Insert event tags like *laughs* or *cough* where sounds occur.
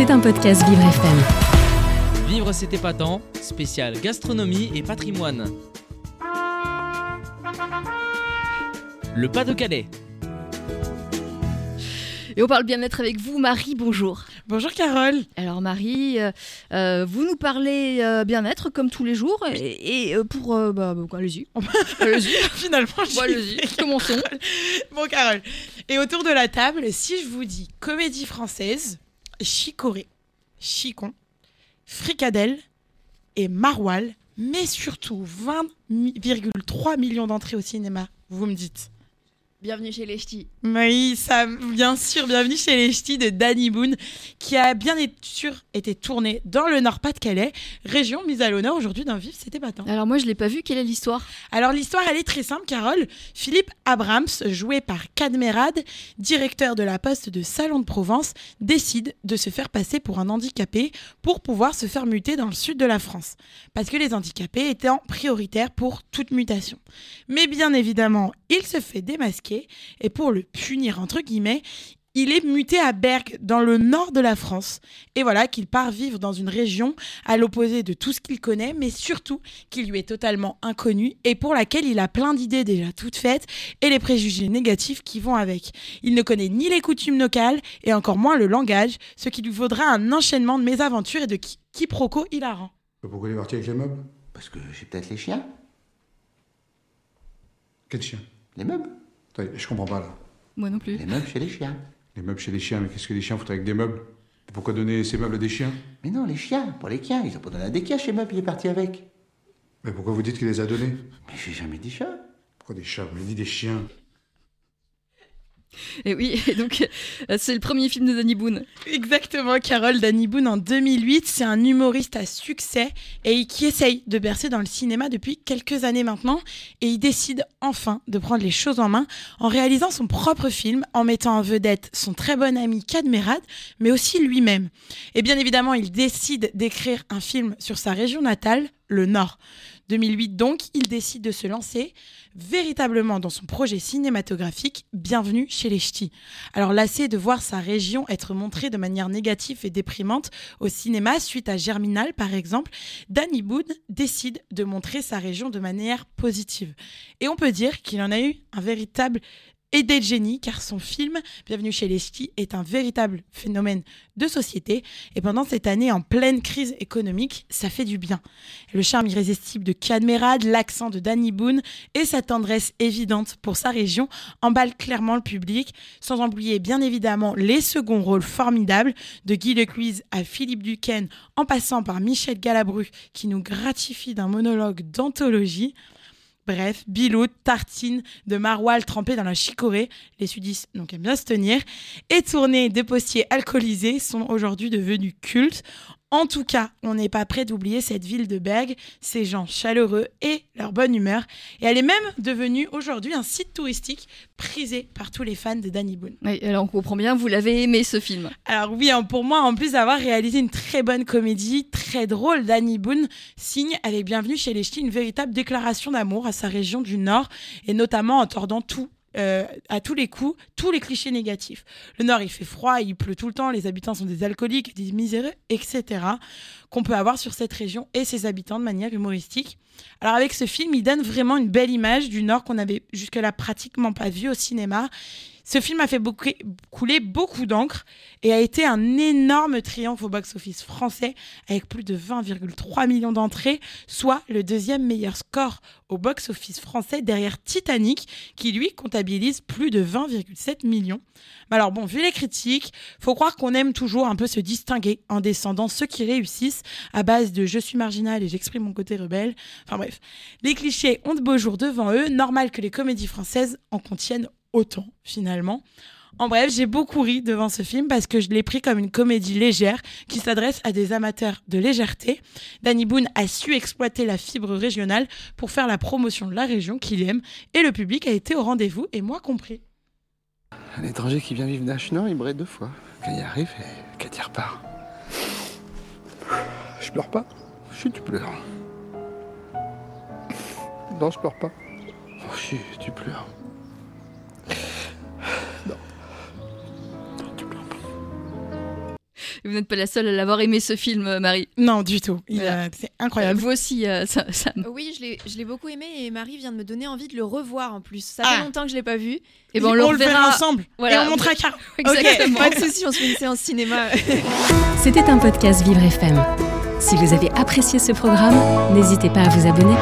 C'est un podcast Vivre FM. Vivre c'est épatant, spécial gastronomie et patrimoine. Le Pas-de-Calais. Et on parle bien-être avec vous, Marie, bonjour. Bonjour Carole. Alors Marie, euh, euh, vous nous parlez euh, bien-être comme tous les jours et, et, euh, pour... euh, bah, bah, allez-y. *laughs* allez-y. *laughs* Finalement, je Bon, allez-y, commençons. Bon Carole. Et autour de la table, si je vous dis comédie française, chicorée, chicon, fricadelle et maroilles, mais surtout 20,3 millions d'entrées au cinéma, vous me dites Bienvenue chez les ch'tis. Oui, ça, bien sûr, bienvenue chez les ch'tis de Danny Boone, qui a bien sûr été tourné dans le Nord-Pas-de-Calais, région mise à l'honneur aujourd'hui d'un vif, c'était épatant. Alors moi, je l'ai pas vu, quelle est l'histoire? Alors l'histoire, elle est très simple, Carole. Philippe Abrams, joué par Cadmerade, directeur de la poste de Salon de Provence, décide de se faire passer pour un handicapé pour pouvoir se faire muter dans le sud de la France. Parce que les handicapés étaient en prioritaire pour toute mutation. Mais bien évidemment, il se fait démasquer et pour le punir, entre guillemets, il est muté à Bergue, dans le nord de la France. Et voilà qu'il part vivre dans une région à l'opposé de tout ce qu'il connaît, mais surtout qui lui est totalement inconnue et pour laquelle il a plein d'idées déjà toutes faites et les préjugés négatifs qui vont avec. Il ne connaît ni les coutumes locales et encore moins le langage, ce qui lui vaudra un enchaînement de mésaventures et de qui- quiproquos hilarants. Pourquoi il est parti avec les meubles? Parce que j'ai peut-être les chiens. Quel chien Les meubles. Je comprends pas là. Moi non plus. Les meubles chez les chiens. Les meubles chez les chiens, mais qu'est-ce que les chiens foutent avec des meubles? Pourquoi donner ces meubles à des chiens? Mais non, les chiens, pour les chiens. Ils ont pas donné à des chiens chez meubles, il est parti avec. Mais pourquoi vous dites qu'il les a donnés? Mais j'ai jamais dit chat. Pourquoi des chats? Vous avez dit des chiens. Et oui, et donc euh, c'est le premier film de Danny Boone. Exactement, Carole Danny Boone en 2008, c'est un humoriste à succès et qui essaye de bercer dans le cinéma depuis quelques années maintenant et il décide enfin de prendre les choses en main en réalisant son propre film en mettant en vedette son très bon ami Cadmerade mais aussi lui-même. Et bien évidemment, il décide d'écrire un film sur sa région natale, le Nord. 2008 donc, il décide de se lancer véritablement dans son projet cinématographique Bienvenue chez les Ch'tis. Alors lassé de voir sa région être montrée de manière négative et déprimante au cinéma suite à Germinal par exemple, Danny Boone décide de montrer sa région de manière positive. Et on peut dire qu'il en a eu un véritable idée de génie car son film Bienvenue chez les Ch'tis est un véritable phénomène de société et pendant cette année en pleine crise économique, ça fait du bien. Le charme irrésistible de Cadmerade, l'accent de Danny Boone et sa tendresse évidente pour sa région emballent clairement le public, sans oublier bien évidemment les seconds rôles formidables de Guy Lecuise à Philippe Duquesne, en passant par Michel Galabru qui nous gratifie d'un monologue d'anthologie. Bref, bilot, tartine de maroilles trempées dans la chicorée, les sudistes donc aiment bien se tenir, et tournées de postiers alcoolisés sont aujourd'hui devenus cultes. En tout cas, on n'est pas prêt d'oublier cette ville de Bergue, ses gens chaleureux et leur bonne humeur. Et elle est même devenue aujourd'hui un site touristique prisé par tous les fans de Danny Boone. Oui, alors on comprend bien, vous l'avez aimé ce film. Alors oui, hein, pour moi, en plus d'avoir réalisé une très bonne comédie, très drôle, Danny Boone signe avec Bienvenue chez les Ch'tis une véritable déclaration d'amour à sa région du Nord, et notamment en tordant tout. Euh, à tous les coups, tous les clichés négatifs. Le Nord, il fait froid, il pleut tout le temps, les habitants sont des alcooliques, des miséreux, etc. qu'on peut avoir sur cette région et ses habitants de manière humoristique. Alors avec ce film, il donne vraiment une belle image du Nord qu'on avait jusque-là pratiquement pas vu au cinéma. Ce film a fait couler beaucoup d'encre et a été un énorme triomphe au box-office français avec plus de 20,3 millions d'entrées, soit le deuxième meilleur score au box-office français derrière Titanic qui lui comptabilise plus de 20,7 millions. Alors bon, vu les critiques, faut croire qu'on aime toujours un peu se distinguer en descendant ceux qui réussissent à base de je suis marginal et j'exprime mon côté rebelle. Enfin bref, les clichés ont de beaux jours devant eux, normal que les comédies françaises en contiennent autant finalement. En bref, j'ai beaucoup ri devant ce film parce que je l'ai pris comme une comédie légère qui s'adresse à des amateurs de légèreté. Danny Boone a su exploiter la fibre régionale pour faire la promotion de la région qu'il aime et le public a été au rendez-vous et moi compris. Un étranger qui vient vivre d'Achenor, il brille deux fois. Quand il arrive et quand il repart. Je pleure pas. Si tu pleures. Non, je pleure pas. Oh, si, tu pleures. Non. Non, tu pleures pas. Vous n'êtes pas la seule à l'avoir aimé ce film, euh, Marie. Non, du tout. Voilà. euh, c'est incroyable. Vous aussi, euh, *laughs* ça, ça- Oui, je l'ai, je l'ai beaucoup aimé et Marie vient de me donner envie de le revoir en plus. Ça Ah. fait longtemps que je l'ai pas vu. Eh ben, on le verra ensemble. Voilà. Et on montrera Caro. *laughs* Exactement. Pas de souci, on se fait une séance cinéma. *laughs* C'était un podcast Vivre FM. Si vous avez apprécié ce programme, n'hésitez pas à vous abonner.